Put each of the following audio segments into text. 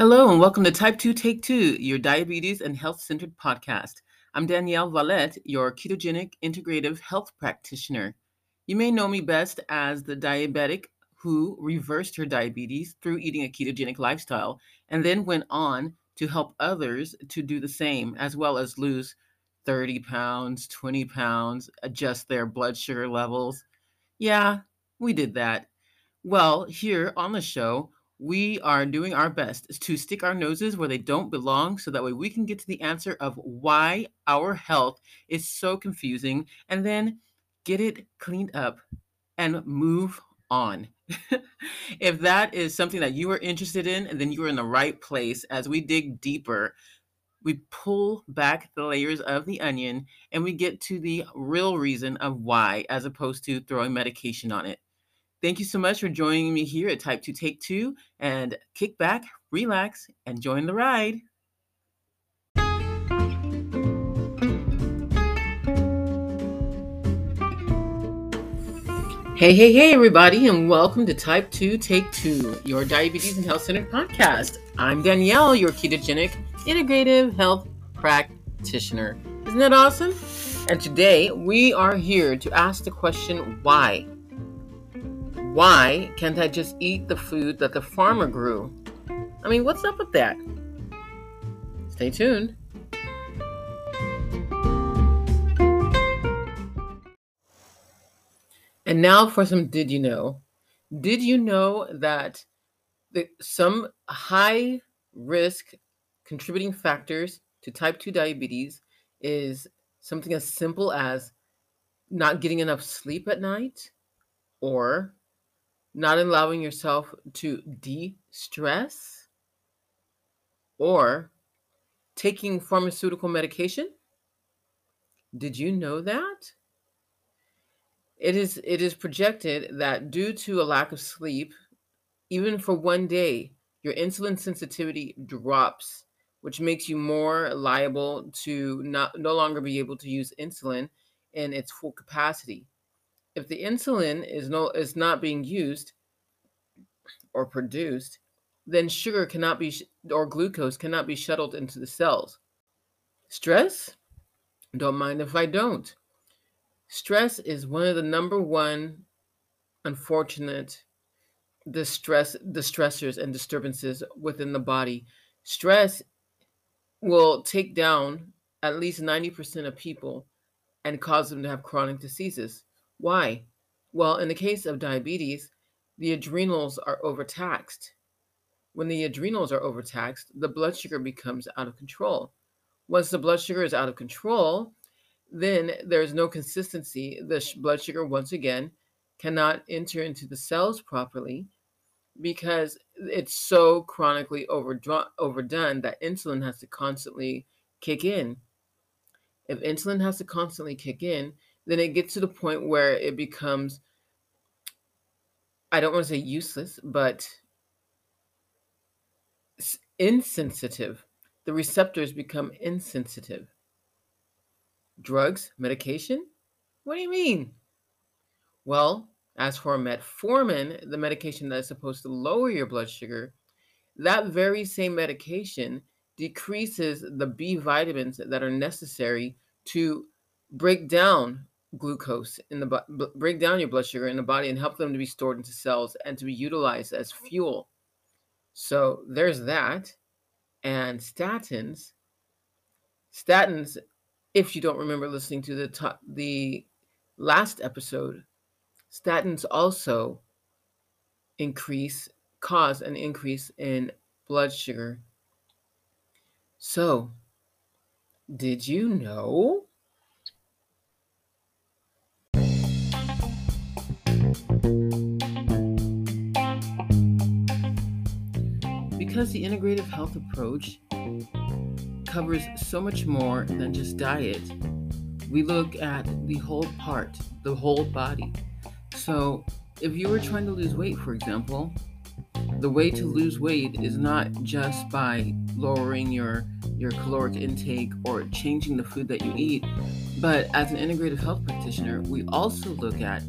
Hello, and welcome to Type 2 Take 2, your diabetes and health centered podcast. I'm Danielle Valette, your ketogenic integrative health practitioner. You may know me best as the diabetic who reversed her diabetes through eating a ketogenic lifestyle and then went on to help others to do the same, as well as lose 30 pounds, 20 pounds, adjust their blood sugar levels. Yeah, we did that. Well, here on the show, we are doing our best to stick our noses where they don't belong so that way we can get to the answer of why our health is so confusing and then get it cleaned up and move on. if that is something that you are interested in, then you are in the right place as we dig deeper. We pull back the layers of the onion and we get to the real reason of why, as opposed to throwing medication on it. Thank you so much for joining me here at Type 2 Take 2 and kick back, relax, and join the ride. Hey, hey, hey, everybody, and welcome to Type 2 Take 2, your diabetes and health centered podcast. I'm Danielle, your ketogenic integrative health practitioner. Isn't that awesome? And today we are here to ask the question why? Why can't I just eat the food that the farmer grew? I mean, what's up with that? Stay tuned. And now for some did you know? Did you know that the, some high risk contributing factors to type 2 diabetes is something as simple as not getting enough sleep at night or not allowing yourself to de stress, or taking pharmaceutical medication. Did you know that? It is, it is projected that due to a lack of sleep, even for one day, your insulin sensitivity drops, which makes you more liable to not, no longer be able to use insulin in its full capacity if the insulin is no is not being used or produced, then sugar cannot be or glucose cannot be shuttled into the cells. Stress? Don't mind if I don't. Stress is one of the number one unfortunate distress distressors and disturbances within the body. Stress will take down at least 90% of people and cause them to have chronic diseases. Why? Well, in the case of diabetes, the adrenals are overtaxed. When the adrenals are overtaxed, the blood sugar becomes out of control. Once the blood sugar is out of control, then there's no consistency. The sh- blood sugar, once again, cannot enter into the cells properly because it's so chronically overdone that insulin has to constantly kick in. If insulin has to constantly kick in, then it gets to the point where it becomes I don't want to say useless, but insensitive. The receptors become insensitive. Drugs, medication? What do you mean? Well, as for metformin, the medication that is supposed to lower your blood sugar, that very same medication decreases the B vitamins that are necessary to break down glucose in the break down your blood sugar in the body and help them to be stored into cells and to be utilized as fuel. So there's that. And statins, statins, if you don't remember listening to the the last episode, statins also increase cause an increase in blood sugar. So, did you know Because the integrative health approach covers so much more than just diet, we look at the whole part, the whole body. So, if you were trying to lose weight, for example, the way to lose weight is not just by lowering your your caloric intake or changing the food that you eat, but as an integrative health practitioner, we also look at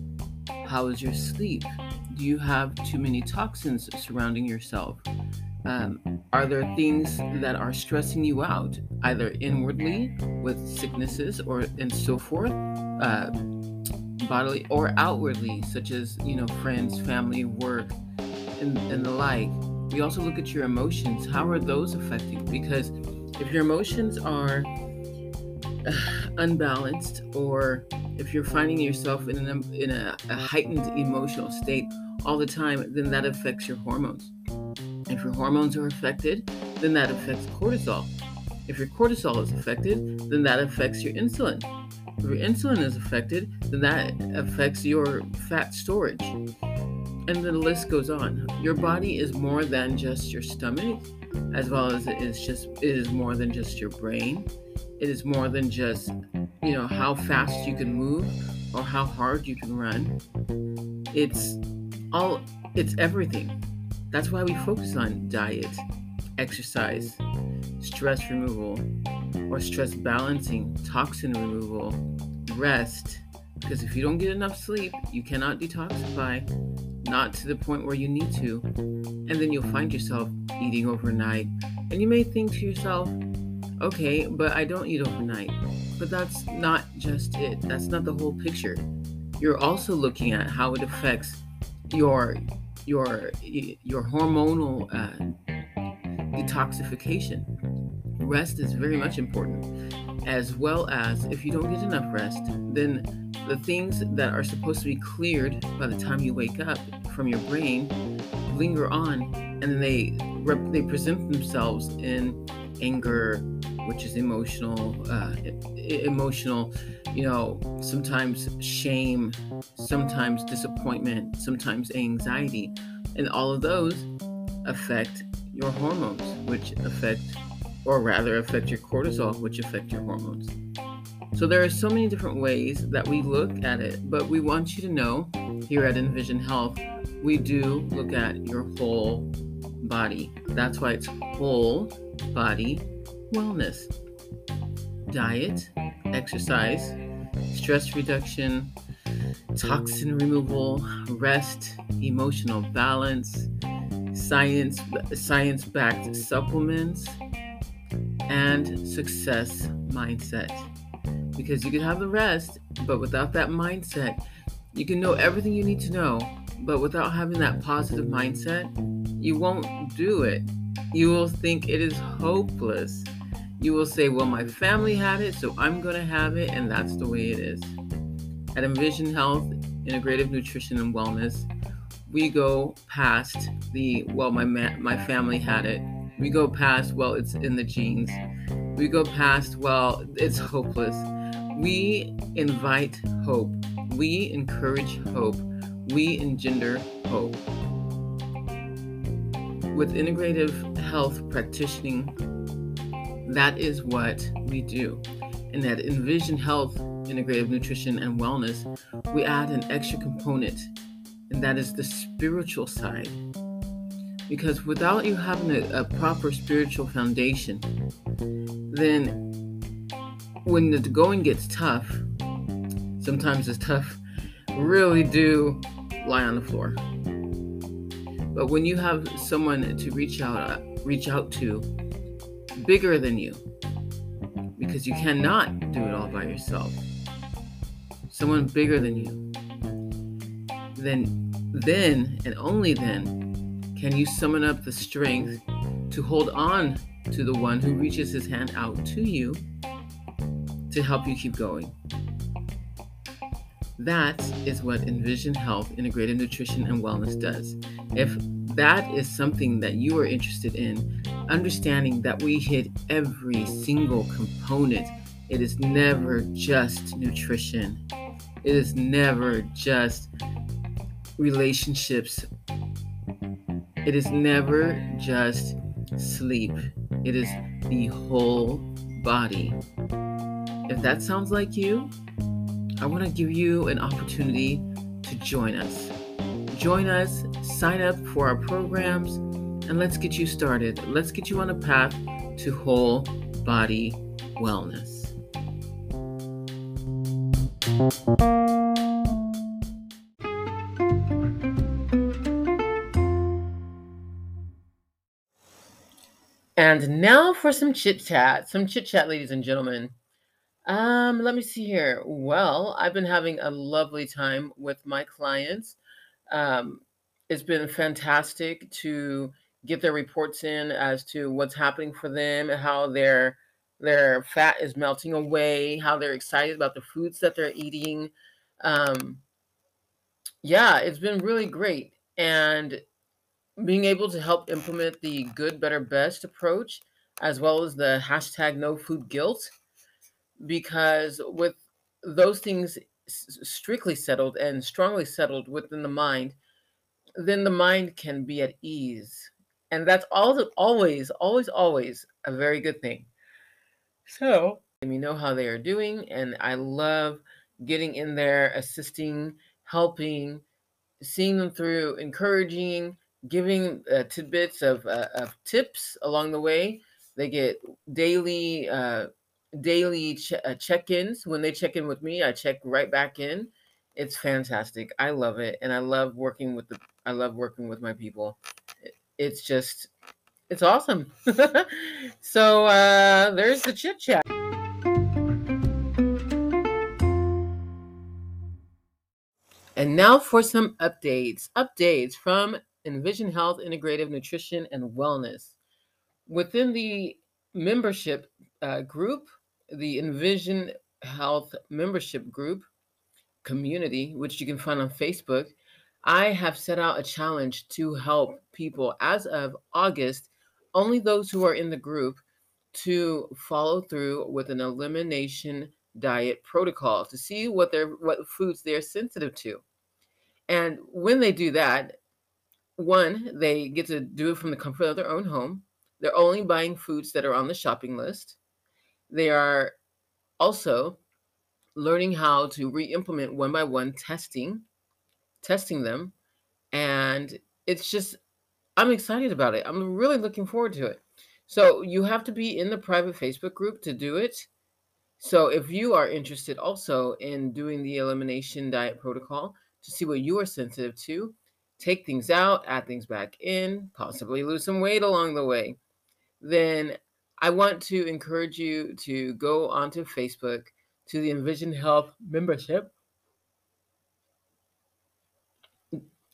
how is your sleep? Do you have too many toxins surrounding yourself? Um, are there things that are stressing you out, either inwardly with sicknesses or and so forth, uh, bodily or outwardly, such as you know friends, family, work, and, and the like? We also look at your emotions. How are those affecting? Because if your emotions are unbalanced or if you're finding yourself in, an, in a, a heightened emotional state all the time, then that affects your hormones. If your hormones are affected, then that affects cortisol. If your cortisol is affected, then that affects your insulin. If your insulin is affected, then that affects your fat storage. And the list goes on. Your body is more than just your stomach, as well as it is just it is more than just your brain. It is more than just, you know, how fast you can move or how hard you can run. It's all it's everything. That's why we focus on diet, exercise, stress removal, or stress balancing, toxin removal, rest. Because if you don't get enough sleep, you cannot detoxify, not to the point where you need to. And then you'll find yourself eating overnight. And you may think to yourself, okay, but I don't eat overnight. But that's not just it, that's not the whole picture. You're also looking at how it affects your your your hormonal uh, detoxification. Rest is very much important, as well as if you don't get enough rest, then the things that are supposed to be cleared by the time you wake up from your brain linger on, and they they present themselves in anger, which is emotional, uh, emotional, you know, sometimes shame, sometimes disappointment, sometimes anxiety. And all of those affect your hormones, which affect, or rather, affect your cortisol, which affect your hormones. So there are so many different ways that we look at it, but we want you to know here at Envision Health, we do look at your whole body. That's why it's whole body wellness. Diet, exercise, stress reduction, toxin removal, rest, emotional balance, science science-backed supplements, and success mindset. Because you can have the rest, but without that mindset, you can know everything you need to know, but without having that positive mindset, you won't do it. You will think it is hopeless. You will say, Well, my family had it, so I'm going to have it, and that's the way it is. At Envision Health, Integrative Nutrition and Wellness, we go past the, well, my, ma- my family had it. We go past, well, it's in the genes. We go past, well, it's hopeless. We invite hope. We encourage hope. We engender hope. With integrative health practicing, that is what we do. And at Envision Health, Integrative Nutrition and Wellness, we add an extra component, and that is the spiritual side. Because without you having a, a proper spiritual foundation, then when the going gets tough, sometimes it's tough, really do lie on the floor. But when you have someone to reach out uh, reach out to bigger than you, because you cannot do it all by yourself. Someone bigger than you. Then then and only then can you summon up the strength to hold on to the one who reaches his hand out to you to help you keep going. That is what Envision Health Integrated Nutrition and Wellness does. If that is something that you are interested in, understanding that we hit every single component, it is never just nutrition, it is never just relationships, it is never just sleep, it is the whole body. If that sounds like you, I want to give you an opportunity to join us. Join us, sign up for our programs, and let's get you started. Let's get you on a path to whole body wellness. And now for some chit chat. Some chit chat, ladies and gentlemen. Um, let me see here. Well, I've been having a lovely time with my clients. Um, it's been fantastic to get their reports in as to what's happening for them, how their their fat is melting away, how they're excited about the foods that they're eating. Um, yeah, it's been really great. And being able to help implement the good, better, best approach, as well as the hashtag no food guilt, because with those things strictly settled and strongly settled within the mind, then the mind can be at ease. And that's all always, always, always a very good thing. So, let me know how they are doing. And I love getting in there, assisting, helping, seeing them through, encouraging, giving uh, tidbits of, uh, of tips along the way. They get daily uh, daily ch- uh, check-ins. When they check in with me, I check right back in. It's fantastic. I love it, and I love working with the. I love working with my people. It's just, it's awesome. so uh, there's the chit chat. And now for some updates. Updates from Envision Health Integrative Nutrition and Wellness. Within the membership uh, group, the Envision Health membership group community, which you can find on Facebook, I have set out a challenge to help people as of August, only those who are in the group, to follow through with an elimination diet protocol to see what their what foods they're sensitive to. And when they do that, one, they get to do it from the comfort of their own home. They're only buying foods that are on the shopping list. They are also learning how to re-implement one by one testing, testing them, and it's just I'm excited about it. I'm really looking forward to it. So you have to be in the private Facebook group to do it. So if you are interested also in doing the elimination diet protocol to see what you are sensitive to, take things out, add things back in, possibly lose some weight along the way, then I want to encourage you to go onto Facebook to the Envision Health membership,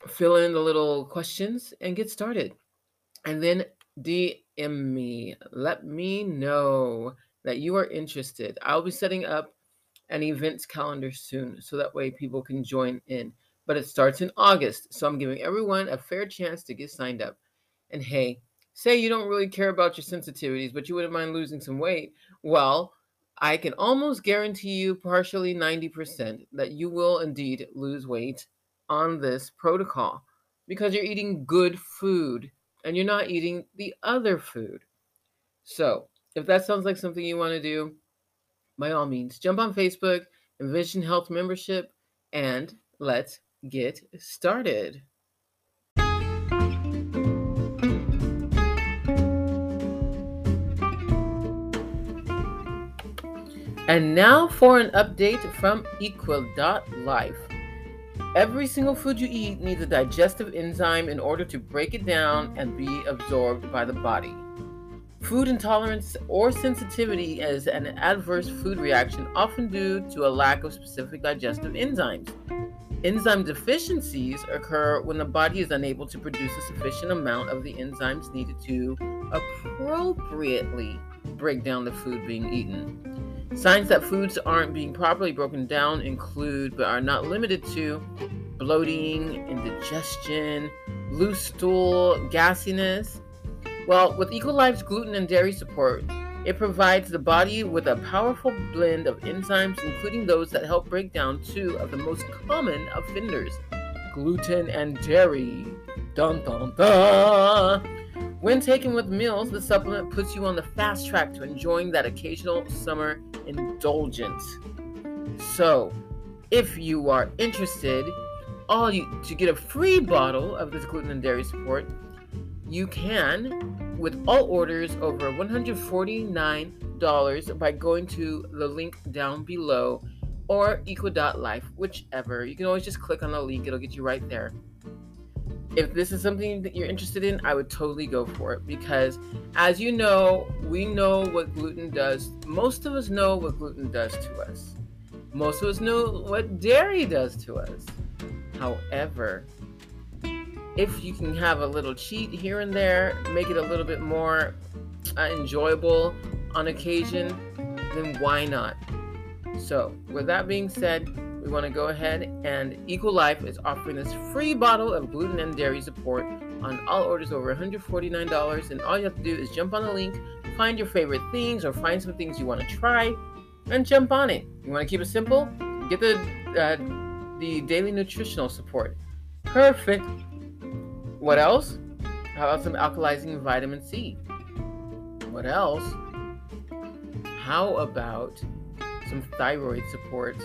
fill in the little questions, and get started. And then DM me. Let me know that you are interested. I'll be setting up an events calendar soon so that way people can join in but it starts in August. So I'm giving everyone a fair chance to get signed up. And hey, say you don't really care about your sensitivities, but you wouldn't mind losing some weight. Well, I can almost guarantee you, partially 90%, that you will indeed lose weight on this protocol because you're eating good food and you're not eating the other food. So, if that sounds like something you want to do, by all means, jump on Facebook, Envision Health Membership, and let's get started. And now for an update from Equal.life. Every single food you eat needs a digestive enzyme in order to break it down and be absorbed by the body. Food intolerance or sensitivity is an adverse food reaction often due to a lack of specific digestive enzymes. Enzyme deficiencies occur when the body is unable to produce a sufficient amount of the enzymes needed to appropriately break down the food being eaten. Signs that foods aren't being properly broken down include, but are not limited to, bloating, indigestion, loose stool, gassiness. Well, with Equalife's gluten and dairy support, it provides the body with a powerful blend of enzymes, including those that help break down two of the most common offenders gluten and dairy. Dun dun dun! When taken with meals, the supplement puts you on the fast track to enjoying that occasional summer indulgence. So, if you are interested, all you to get a free bottle of this gluten and dairy support, you can with all orders over $149 by going to the link down below or equal.life, whichever. You can always just click on the link, it'll get you right there. If this is something that you're interested in, I would totally go for it because, as you know, we know what gluten does. Most of us know what gluten does to us. Most of us know what dairy does to us. However, if you can have a little cheat here and there, make it a little bit more uh, enjoyable on occasion, then why not? So, with that being said, we want to go ahead and Equal Life is offering this free bottle of gluten and dairy support on all orders over $149. And all you have to do is jump on the link, find your favorite things, or find some things you want to try, and jump on it. You want to keep it simple? Get the uh, the daily nutritional support. Perfect. What else? How about some alkalizing vitamin C? What else? How about some thyroid support?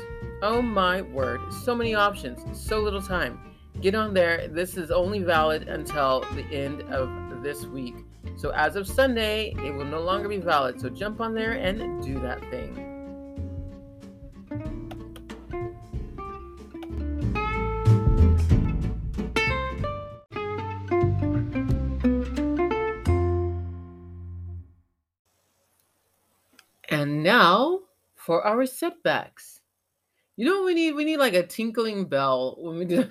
Oh my word, so many options, so little time. Get on there. This is only valid until the end of this week. So as of Sunday, it will no longer be valid. So jump on there and do that thing. And now for our setbacks. You know we need? We need like a tinkling bell when we do.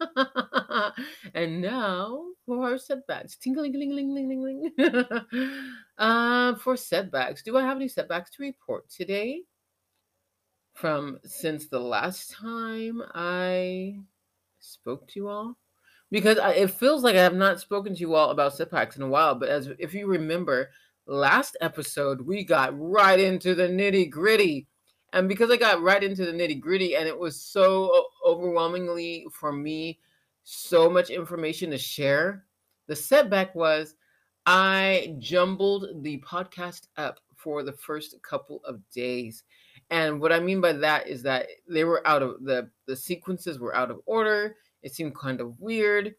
and now for our setbacks. Tinkling, ling, ling, ling, ling, ling. uh, for setbacks, do I have any setbacks to report today? From since the last time I spoke to you all, because I, it feels like I have not spoken to you all about setbacks in a while. But as if you remember, last episode we got right into the nitty gritty and because I got right into the nitty gritty, and it was so overwhelmingly for me, so much information to share, the setback was I jumbled the podcast up for the first couple of days. And what I mean by that is that they were out of the the sequences were out of order. It seemed kind of weird,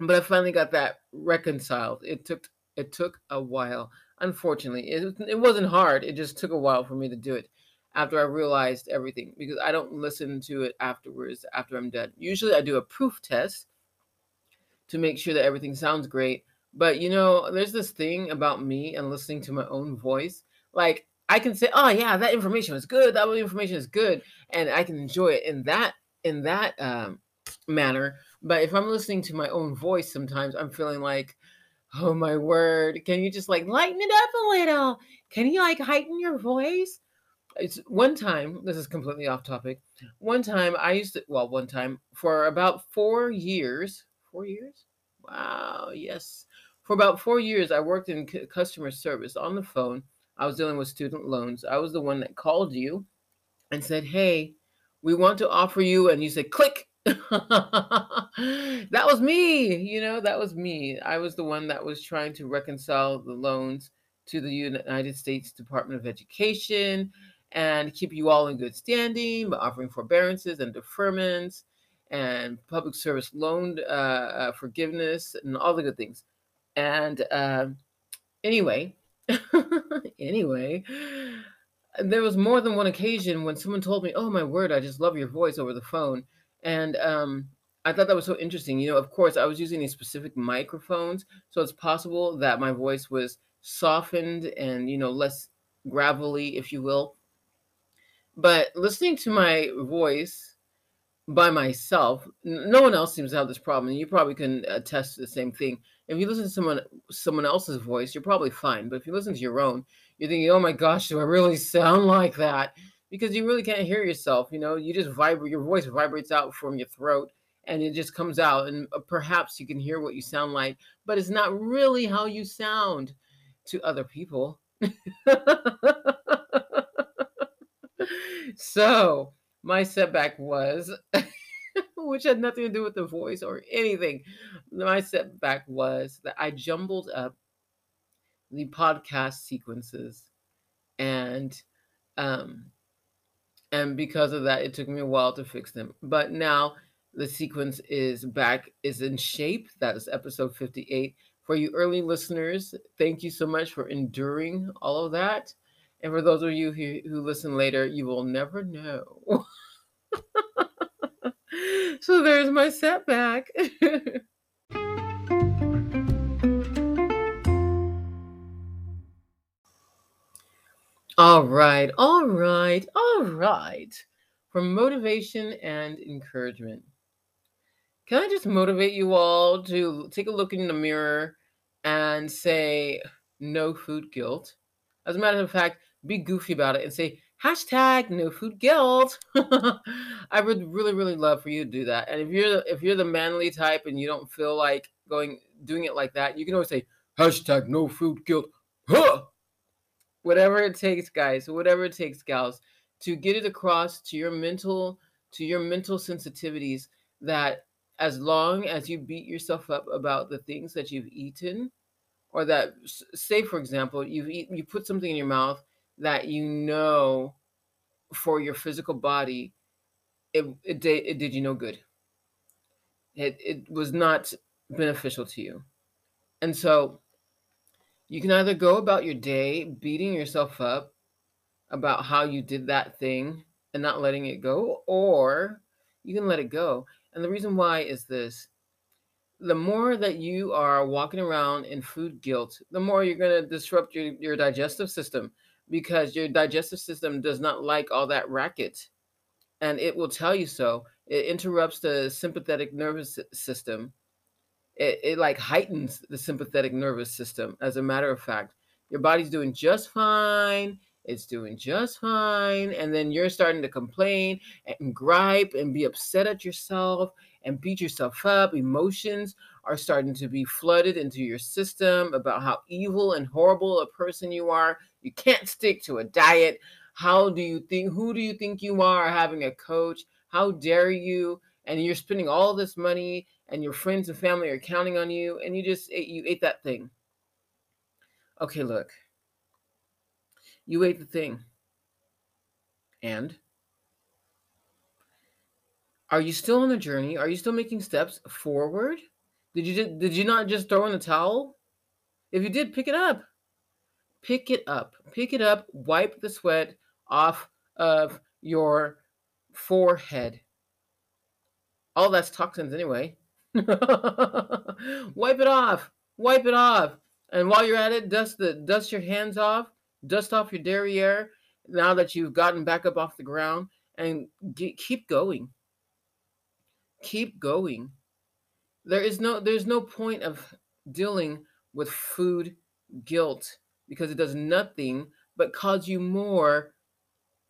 but I finally got that reconciled. It took it took a while. Unfortunately, it it wasn't hard. It just took a while for me to do it after I realized everything because I don't listen to it afterwards after I'm done. Usually I do a proof test to make sure that everything sounds great. But you know, there's this thing about me and listening to my own voice. Like I can say, "Oh yeah, that information was good. That information is good," and I can enjoy it in that in that um, manner. But if I'm listening to my own voice, sometimes I'm feeling like, "Oh my word, can you just like lighten it up a little? Can you like heighten your voice?" It's one time this is completely off topic. One time i used to well one time for about four years four years? Wow yes. For about four years i worked in c- customer service on the phone. I was dealing with student loans. I was the one that called you and said hey we want to offer you and you said click. That was me you know that was me. I was the one that was trying to reconcile the loans to the united states department of education and keep you all in good standing by offering forbearances and deferments and public service loan uh, uh, forgiveness and all the good things. And uh, anyway, anyway, there was more than one occasion when someone told me, "Oh my word, I just love your voice over the phone," and um, I thought that was so interesting. You know, of course, I was using these specific microphones, so it's possible that my voice was softened and you know less gravelly, if you will, but listening to my voice by myself, no one else seems to have this problem. And you probably can attest to the same thing. If you listen to someone someone else's voice, you're probably fine. But if you listen to your own, you're thinking, "Oh my gosh, do I really sound like that?" Because you really can't hear yourself. You know, you just vibrate. Your voice vibrates out from your throat, and it just comes out. And uh, perhaps you can hear what you sound like, but it's not really how you sound to other people. so my setback was, which had nothing to do with the voice or anything. My setback was that I jumbled up the podcast sequences and um and because of that it took me a while to fix them. But now the sequence is back is in shape. That is episode 58 for you early listeners thank you so much for enduring all of that and for those of you who, who listen later, you will never know. so there's my setback. all right, all right, all right. For motivation and encouragement. Can I just motivate you all to take a look in the mirror and say, no food guilt? As a matter of fact, be goofy about it and say hashtag no food guilt. I would really, really love for you to do that. And if you're if you're the manly type and you don't feel like going doing it like that, you can always say hashtag no food guilt. Huh! Whatever it takes, guys, whatever it takes, gals, to get it across to your mental to your mental sensitivities that as long as you beat yourself up about the things that you've eaten or that say for example you've eaten you put something in your mouth that you know for your physical body it, it, it did you no good. It, it was not beneficial to you. And so you can either go about your day beating yourself up about how you did that thing and not letting it go or you can let it go. And the reason why is this. The more that you are walking around in food guilt, the more you're going to disrupt your, your digestive system because your digestive system does not like all that racket. And it will tell you so. It interrupts the sympathetic nervous system. It, it like heightens the sympathetic nervous system, as a matter of fact. Your body's doing just fine it's doing just fine. And then you're starting to complain and gripe and be upset at yourself and beat yourself up. Emotions are starting to be flooded into your system about how evil and horrible a person you are. You can't stick to a diet. How do you think, who do you think you are having a coach? How dare you? And you're spending all this money and your friends and family are counting on you and you just ate, you ate that thing. Okay, look you ate the thing. And are you still on the journey? Are you still making steps forward? Did you did you not just throw in the towel? If you did, pick it up. Pick it up. Pick it up. Wipe the sweat off of your forehead. All that's toxins anyway. Wipe it off. Wipe it off. And while you're at it, dust the dust your hands off dust off your derriere now that you've gotten back up off the ground and get, keep going keep going there is no there's no point of dealing with food guilt because it does nothing but cause you more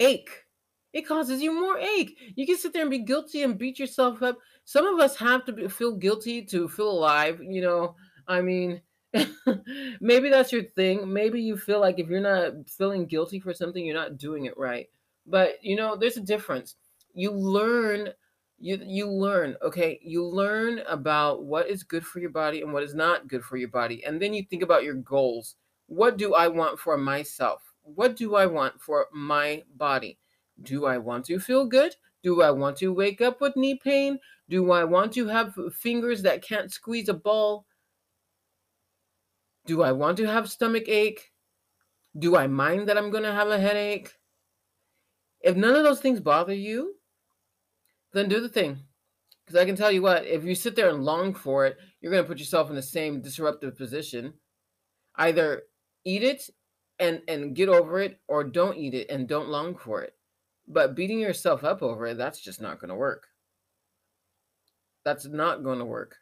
ache it causes you more ache you can sit there and be guilty and beat yourself up some of us have to be, feel guilty to feel alive you know i mean maybe that's your thing. Maybe you feel like if you're not feeling guilty for something, you're not doing it right. But you know, there's a difference. You learn you you learn, okay? You learn about what is good for your body and what is not good for your body. And then you think about your goals. What do I want for myself? What do I want for my body? Do I want to feel good? Do I want to wake up with knee pain? Do I want to have fingers that can't squeeze a ball? Do I want to have stomach ache? Do I mind that I'm going to have a headache? If none of those things bother you, then do the thing. Because I can tell you what, if you sit there and long for it, you're going to put yourself in the same disruptive position. Either eat it and and get over it or don't eat it and don't long for it. But beating yourself up over it, that's just not going to work. That's not going to work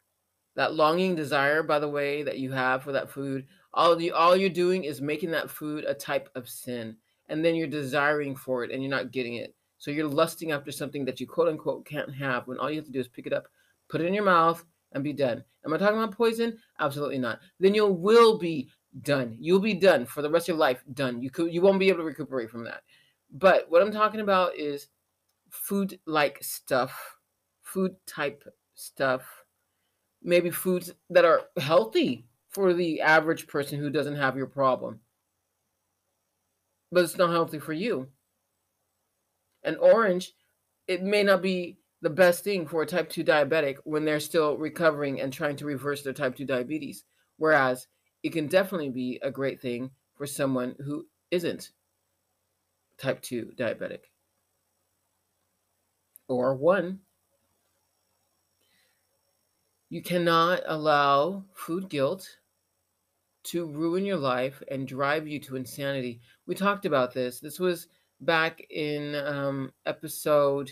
that longing desire by the way that you have for that food all you all you're doing is making that food a type of sin and then you're desiring for it and you're not getting it so you're lusting after something that you quote unquote can't have when all you have to do is pick it up put it in your mouth and be done. Am i talking about poison? Absolutely not. Then you will be done. You'll be done for the rest of your life done. You could you won't be able to recuperate from that. But what i'm talking about is food like stuff food type stuff maybe foods that are healthy for the average person who doesn't have your problem. But it's not healthy for you. An orange, it may not be the best thing for a type 2 diabetic when they're still recovering and trying to reverse their type 2 diabetes. Whereas it can definitely be a great thing for someone who isn't type 2 diabetic. Or one you cannot allow food guilt to ruin your life and drive you to insanity. We talked about this. This was back in um, episode,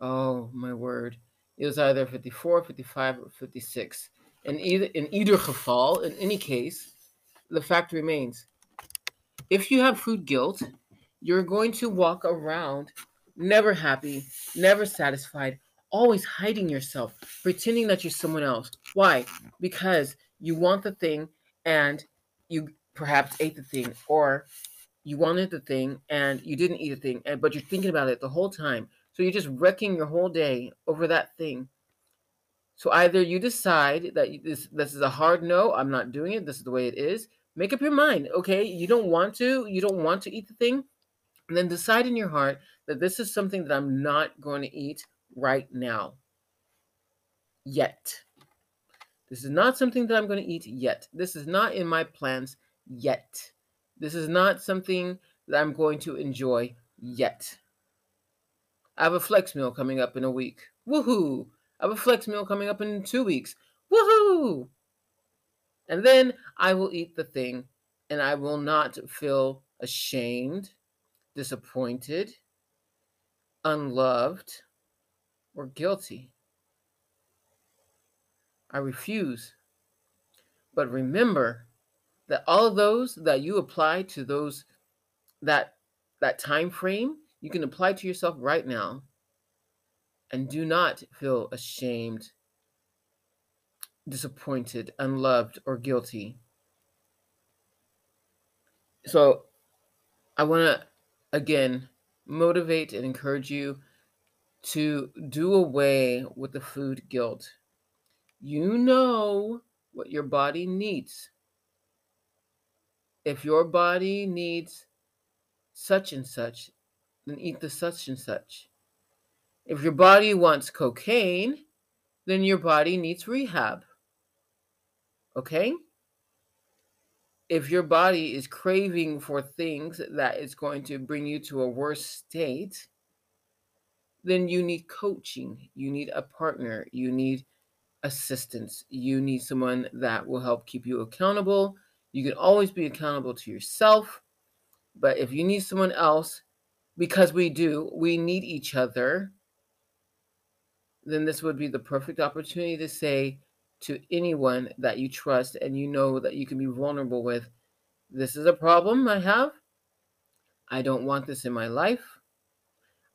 oh my word, it was either 54, 55, or 56. And either in either geval, in any case, the fact remains: if you have food guilt, you're going to walk around never happy, never satisfied, always hiding yourself, pretending that you're someone else. Why? Because you want the thing and you perhaps ate the thing, or you wanted the thing and you didn't eat the thing, and but you're thinking about it the whole time. So you're just wrecking your whole day over that thing. So either you decide that this this is a hard no, I'm not doing it. This is the way it is. Make up your mind. Okay, you don't want to, you don't want to eat the thing, and then decide in your heart that this is something that I'm not going to eat right now. Yet. This is not something that I'm going to eat yet. This is not in my plans yet. This is not something that I'm going to enjoy yet. I have a flex meal coming up in a week. Woohoo! I have a flex meal coming up in two weeks. Woohoo! And then I will eat the thing and I will not feel ashamed, disappointed, unloved, or guilty. I refuse. But remember that all of those that you apply to those that that time frame, you can apply to yourself right now. And do not feel ashamed, disappointed, unloved, or guilty. So I want to again motivate and encourage you to do away with the food guilt. You know what your body needs. If your body needs such and such, then eat the such and such. If your body wants cocaine, then your body needs rehab. Okay? If your body is craving for things that is going to bring you to a worse state, then you need coaching. You need a partner. You need assistance. You need someone that will help keep you accountable. You can always be accountable to yourself. But if you need someone else, because we do, we need each other, then this would be the perfect opportunity to say to anyone that you trust and you know that you can be vulnerable with this is a problem I have. I don't want this in my life.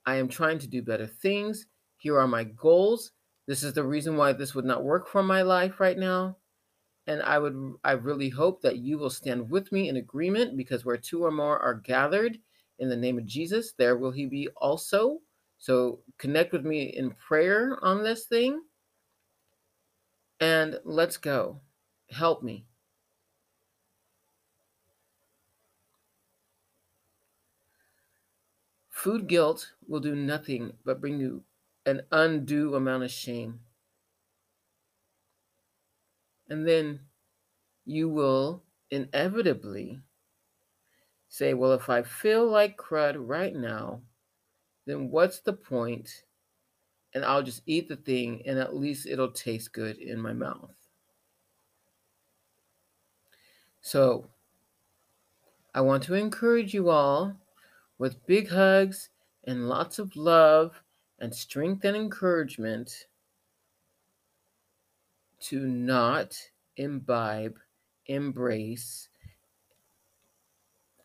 I am trying to do better things. Here are my goals. This is the reason why this would not work for my life right now. And I would I really hope that you will stand with me in agreement because where two or more are gathered in the name of Jesus, there will he be also. So connect with me in prayer on this thing. And let's go. Help me. Food guilt will do nothing but bring you an undue amount of shame. And then you will inevitably say, well, if I feel like crud right now, then what's the point? And I'll just eat the thing and at least it'll taste good in my mouth. So I want to encourage you all with big hugs and lots of love and strength and encouragement to not imbibe, embrace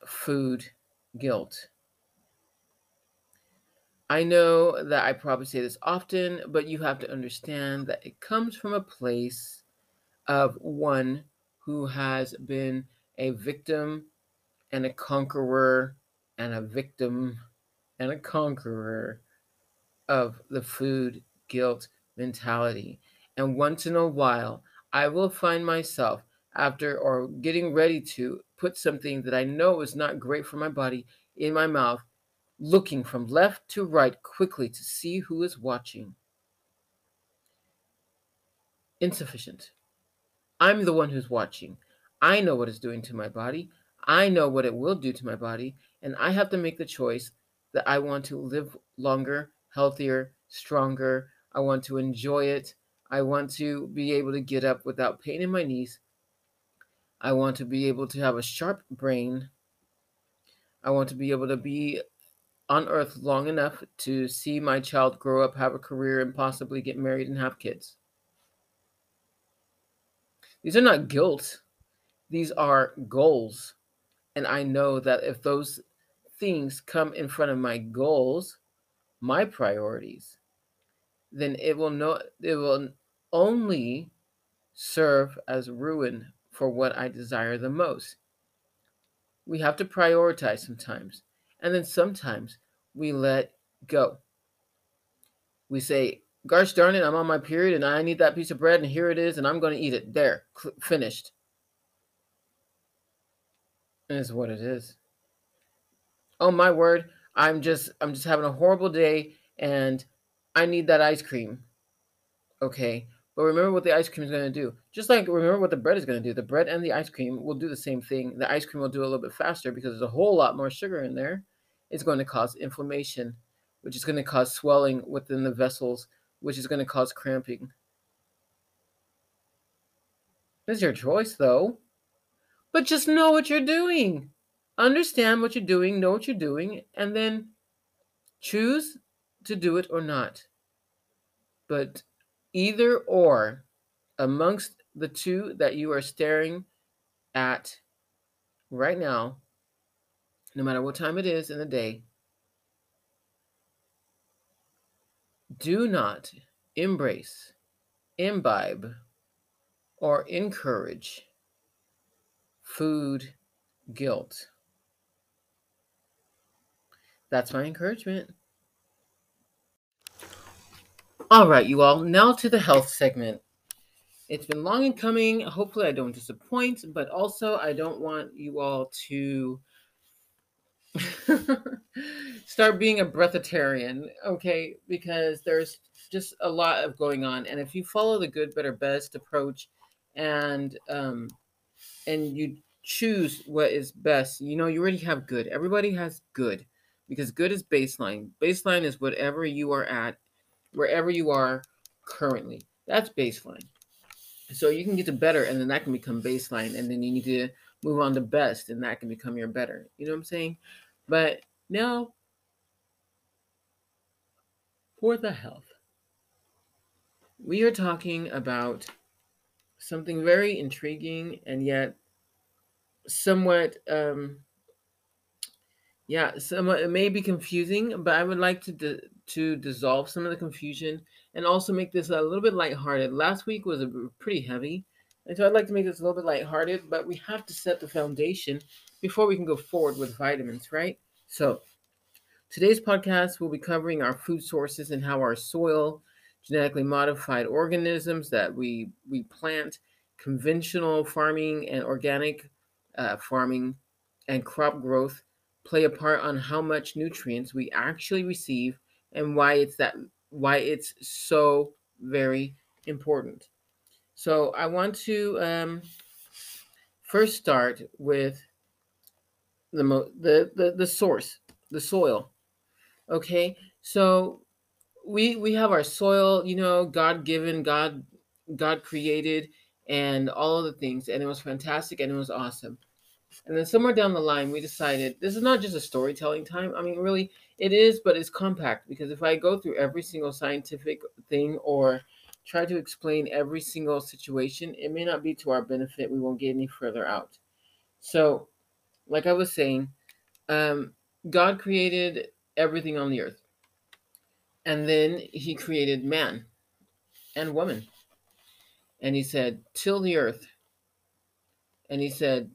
food guilt. I know that I probably say this often, but you have to understand that it comes from a place of one who has been a victim and a conqueror and a victim and a conqueror of the food guilt mentality. And once in a while, I will find myself after or getting ready to put something that I know is not great for my body in my mouth, looking from left to right quickly to see who is watching. Insufficient. I'm the one who's watching. I know what it's doing to my body. I know what it will do to my body, and I have to make the choice that I want to live longer, healthier, stronger. I want to enjoy it. I want to be able to get up without pain in my knees. I want to be able to have a sharp brain. I want to be able to be on earth long enough to see my child grow up, have a career, and possibly get married and have kids. These are not guilt, these are goals. And I know that if those things come in front of my goals, my priorities, then it will no it will only serve as ruin for what I desire the most. We have to prioritize sometimes. And then sometimes we let go. We say, Gosh darn it, I'm on my period and I need that piece of bread and here it is and I'm going to eat it. There, finished. And it's what it is. Oh my word, I'm just I'm just having a horrible day and I need that ice cream. Okay. But remember what the ice cream is going to do. Just like remember what the bread is going to do. The bread and the ice cream will do the same thing. The ice cream will do a little bit faster because there's a whole lot more sugar in there. It's going to cause inflammation, which is going to cause swelling within the vessels, which is going to cause cramping. It's your choice, though. But just know what you're doing. Understand what you're doing, know what you're doing, and then choose to do it or not. But either or amongst the two that you are staring at right now, no matter what time it is in the day, do not embrace, imbibe, or encourage food guilt. That's my encouragement. All right, you all. Now to the health segment. It's been long in coming. Hopefully, I don't disappoint, but also, I don't want you all to start being a breatharian, okay? Because there's just a lot of going on, and if you follow the good, better, best approach, and um, and you choose what is best, you know, you already have good. Everybody has good because good is baseline. Baseline is whatever you are at wherever you are currently. That's baseline. So you can get to better, and then that can become baseline, and then you need to move on to best, and that can become your better. You know what I'm saying? But now, for the health, we are talking about something very intriguing and yet somewhat um, yeah, some it may be confusing, but I would like to di- to dissolve some of the confusion and also make this a little bit lighthearted. Last week was a, pretty heavy, and so I'd like to make this a little bit lighthearted, but we have to set the foundation before we can go forward with vitamins, right? So, today's podcast will be covering our food sources and how our soil, genetically modified organisms that we we plant, conventional farming and organic uh, farming, and crop growth play a part on how much nutrients we actually receive and why it's that why it's so very important. So I want to um, first start with the, mo- the the the source, the soil. Okay, so we we have our soil, you know, God given, God God created, and all of the things, and it was fantastic and it was awesome. And then somewhere down the line, we decided this is not just a storytelling time. I mean, really, it is, but it's compact because if I go through every single scientific thing or try to explain every single situation, it may not be to our benefit. We won't get any further out. So, like I was saying, um, God created everything on the earth. And then he created man and woman. And he said, Till the earth. And he said,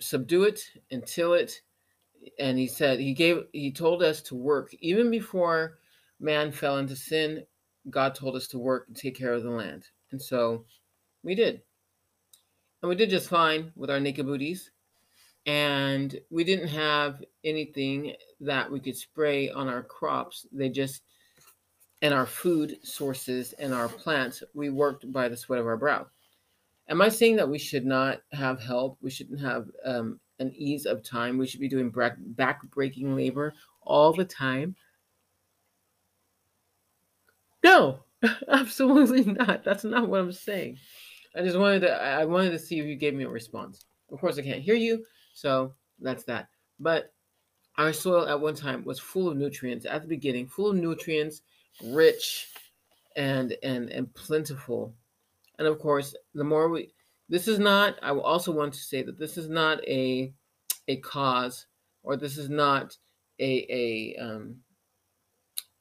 subdue it and till it and he said he gave he told us to work even before man fell into sin god told us to work and take care of the land. And so we did. And we did just fine with our naked booties. And we didn't have anything that we could spray on our crops. They just and our food sources and our plants we worked by the sweat of our brow Am I saying that we should not have help? We shouldn't have um, an ease of time. We should be doing back breaking labor all the time. No, absolutely not. That's not what I'm saying. I just wanted to. I wanted to see if you gave me a response. Of course, I can't hear you, so that's that. But our soil at one time was full of nutrients at the beginning, full of nutrients, rich and and and plentiful. And of course, the more we this is not I also want to say that this is not a a cause or this is not a a um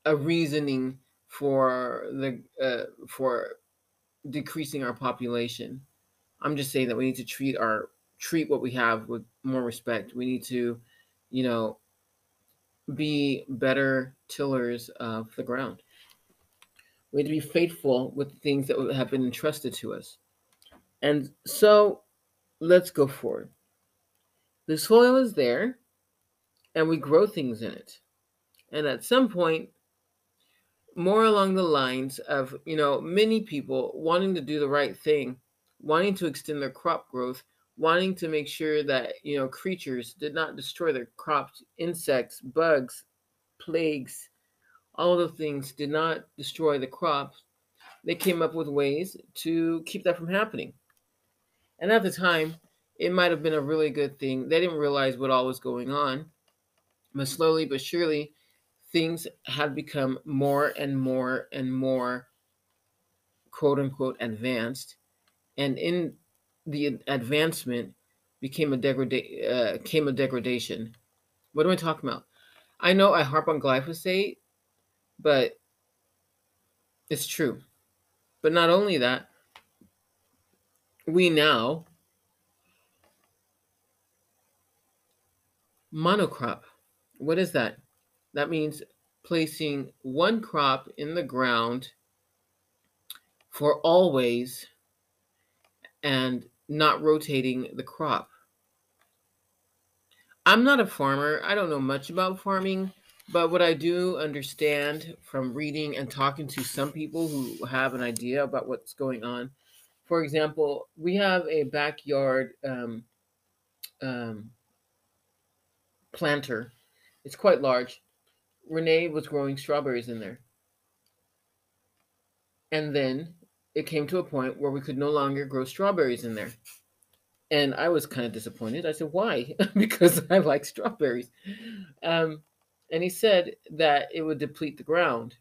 a reasoning for the uh, for decreasing our population. I'm just saying that we need to treat our treat what we have with more respect. We need to, you know, be better tillers of the ground. We to be faithful with the things that have been entrusted to us. And so let's go forward. The soil is there and we grow things in it. And at some point, more along the lines of, you know, many people wanting to do the right thing, wanting to extend their crop growth, wanting to make sure that, you know, creatures did not destroy their crops, insects, bugs, plagues, all the things did not destroy the crops. They came up with ways to keep that from happening. And at the time, it might have been a really good thing. They didn't realize what all was going on. But slowly but surely, things had become more and more and more quote unquote advanced and in the advancement became a degrada- uh, came a degradation what am i talking about i know i harp on glyphosate but it's true but not only that we now monocrop what is that that means placing one crop in the ground for always and not rotating the crop. I'm not a farmer. I don't know much about farming, but what I do understand from reading and talking to some people who have an idea about what's going on. For example, we have a backyard um, um, planter. It's quite large, Renee was growing strawberries in there. And then it came to a point where we could no longer grow strawberries in there. And I was kind of disappointed. I said, Why? because I like strawberries. Um, and he said that it would deplete the ground,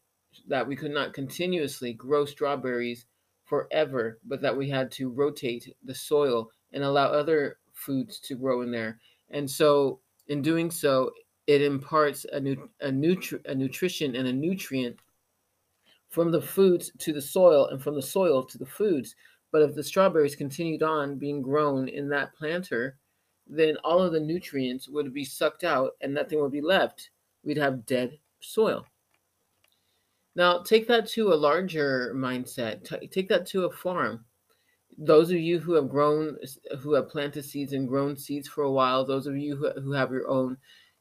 that we could not continuously grow strawberries forever, but that we had to rotate the soil and allow other foods to grow in there. And so, in doing so, it imparts a, nu- a, nutri- a nutrition and a nutrient from the foods to the soil and from the soil to the foods. But if the strawberries continued on being grown in that planter, then all of the nutrients would be sucked out and nothing would be left. We'd have dead soil. Now, take that to a larger mindset. T- take that to a farm. Those of you who have grown, who have planted seeds and grown seeds for a while, those of you who, who have your own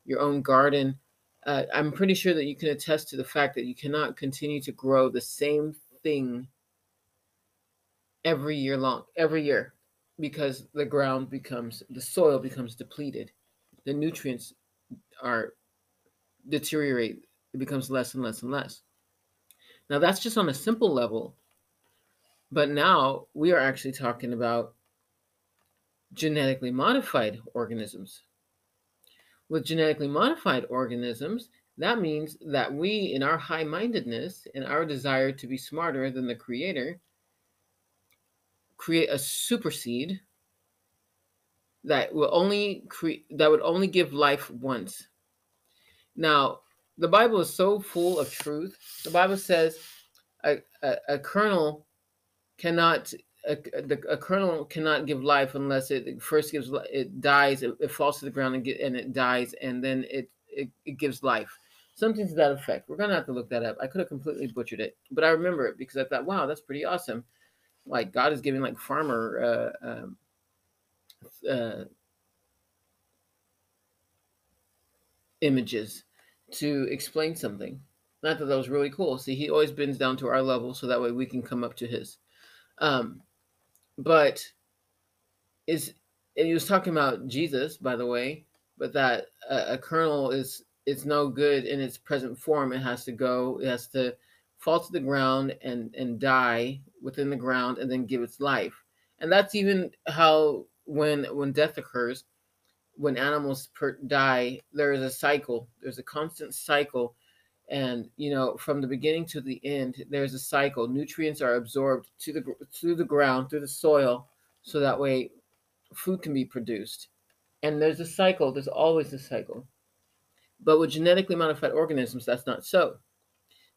your own garden, uh, I'm pretty sure that you can attest to the fact that you cannot continue to grow the same thing every year long, every year, because the ground becomes, the soil becomes depleted. The nutrients are deteriorate. It becomes less and less and less. Now, that's just on a simple level. But now we are actually talking about genetically modified organisms with genetically modified organisms, that means that we, in our high mindedness and our desire to be smarter than the creator, create a super seed that will only create that would only give life once. Now, the Bible is so full of truth. The Bible says a, a, a kernel cannot a, the, a kernel cannot give life unless it first gives it dies it, it falls to the ground and get and it dies and then it, it it gives life. Something to that effect. We're gonna have to look that up. I could have completely butchered it but i remember it because i thought wow that's pretty awesome. Like god is giving like farmer uh, um, uh, images to explain something not that that was really cool see he always bends down to our level so that way we can come up to his um, but is and he was talking about Jesus, by the way, but that a, a kernel is it's no good in its present form. It has to go. It has to fall to the ground and and die within the ground and then give its life. And that's even how when when death occurs, when animals per, die, there is a cycle. There's a constant cycle, and you know from the beginning to the end, there's a cycle. Nutrients are absorbed to the through the ground, through the soil, so that way food can be produced. And there's a cycle. There's always a cycle. But with genetically modified organisms, that's not so.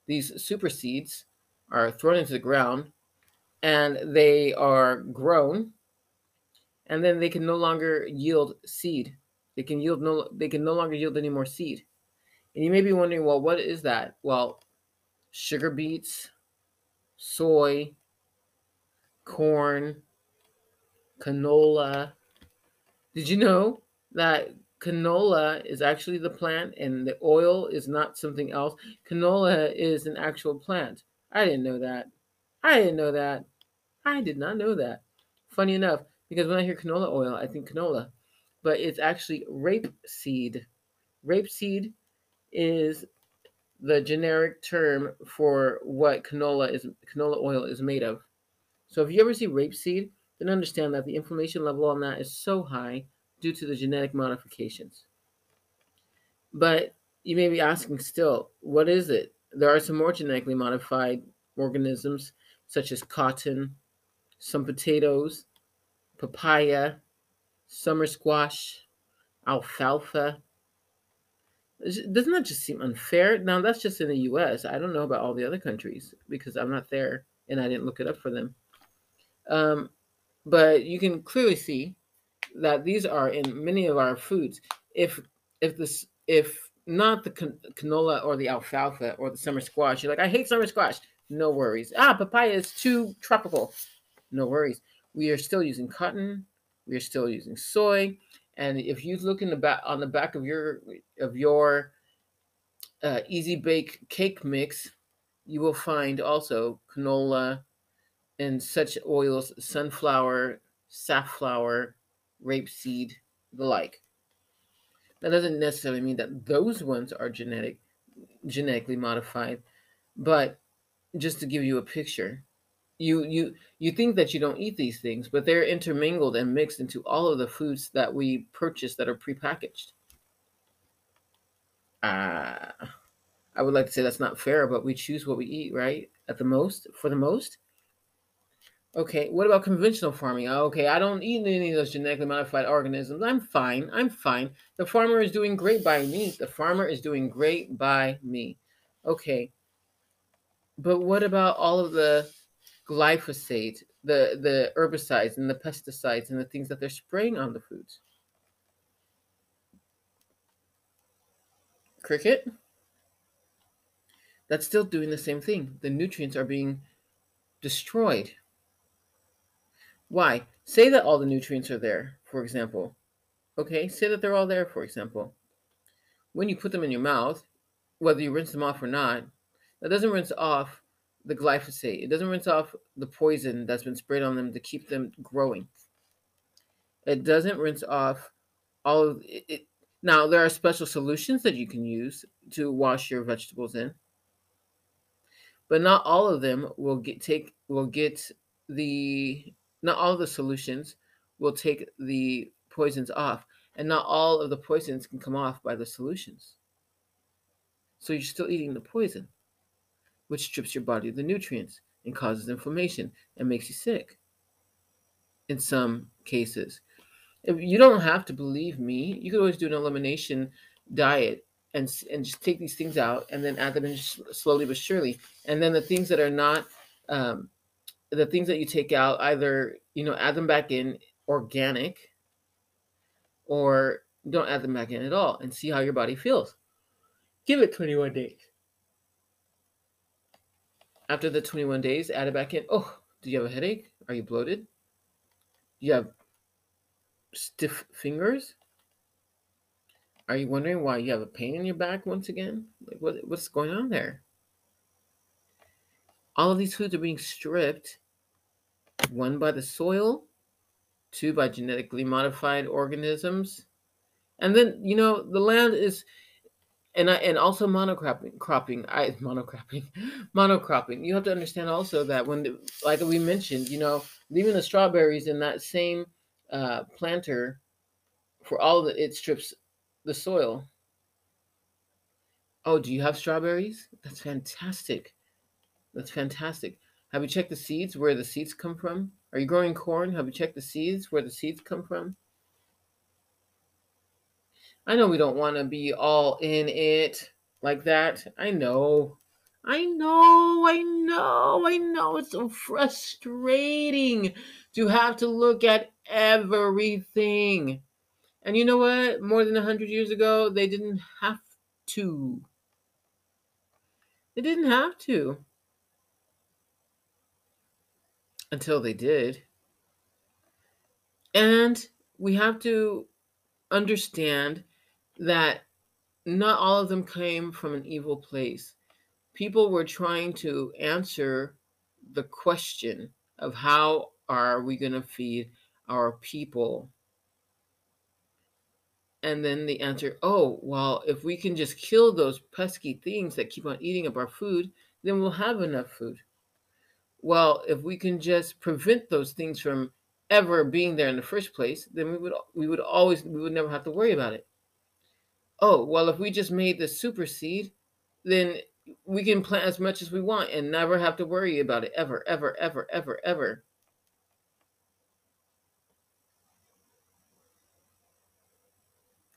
These super seeds are thrown into the ground and they are grown and then they can no longer yield seed. They can yield no they can no longer yield any more seed. And you may be wondering, well, what is that? Well, sugar beets, soy, corn, canola. Did you know that canola is actually the plant and the oil is not something else? Canola is an actual plant. I didn't know that. I didn't know that. I did not know that. Funny enough, because when I hear canola oil, I think canola, but it's actually rape seed. Rape seed is the generic term for what canola is canola oil is made of. So if you ever see rapeseed, then understand that the inflammation level on that is so high due to the genetic modifications. But you may be asking still, what is it? There are some more genetically modified organisms, such as cotton, some potatoes, papaya, summer squash, alfalfa. Doesn't that just seem unfair? Now, that's just in the US. I don't know about all the other countries because I'm not there and I didn't look it up for them. Um, but you can clearly see that these are in many of our foods. If if this if not the canola or the alfalfa or the summer squash, you're like, I hate summer squash. No worries. Ah, papaya is too tropical. No worries. We are still using cotton. We are still using soy. And if you look in the back on the back of your of your uh, easy bake cake mix, you will find also canola and such oils, sunflower, safflower, rapeseed, the like. That doesn't necessarily mean that those ones are genetic, genetically modified, but just to give you a picture, you you you think that you don't eat these things, but they're intermingled and mixed into all of the foods that we purchase that are prepackaged. Uh, I would like to say that's not fair, but we choose what we eat, right? At the most, for the most. Okay, what about conventional farming? Okay, I don't eat any of those genetically modified organisms. I'm fine. I'm fine. The farmer is doing great by me. The farmer is doing great by me. Okay. But what about all of the glyphosate, the, the herbicides and the pesticides and the things that they're spraying on the foods? Cricket? That's still doing the same thing. The nutrients are being destroyed why? Say that all the nutrients are there, for example. Okay, say that they're all there, for example. When you put them in your mouth, whether you rinse them off or not, that doesn't rinse off the glyphosate. It doesn't rinse off the poison that's been sprayed on them to keep them growing. It doesn't rinse off all of it. now, there are special solutions that you can use to wash your vegetables in, but not all of them will get take will get the not all the solutions will take the poisons off, and not all of the poisons can come off by the solutions. So you're still eating the poison, which strips your body of the nutrients and causes inflammation and makes you sick in some cases. If you don't have to believe me, you could always do an elimination diet and, and just take these things out and then add them in slowly but surely. And then the things that are not um, the things that you take out either you know add them back in organic or don't add them back in at all and see how your body feels give it 21 days after the 21 days add it back in. Oh do you have a headache? Are you bloated? You have stiff fingers? Are you wondering why you have a pain in your back once again? Like what, what's going on there? All of these foods are being stripped one by the soil, two by genetically modified organisms. And then, you know, the land is and I, and also monocropping cropping I monocropping monocropping you have to understand also that when the, like we mentioned you know leaving the strawberries in that same uh, planter for all that it strips the soil. Oh, do you have strawberries? That's fantastic. That's fantastic. Have you checked the seeds where the seeds come from? Are you growing corn? Have you checked the seeds where the seeds come from? I know we don't want to be all in it like that. I know. I know, I know, I know. It's so frustrating to have to look at everything. And you know what? More than 100 years ago, they didn't have to. They didn't have to. Until they did. And we have to understand that not all of them came from an evil place. People were trying to answer the question of how are we going to feed our people? And then the answer, oh, well, if we can just kill those pesky things that keep on eating up our food, then we'll have enough food. Well, if we can just prevent those things from ever being there in the first place, then we would we would always we would never have to worry about it oh, well, if we just made the super seed, then we can plant as much as we want and never have to worry about it ever, ever, ever, ever, ever.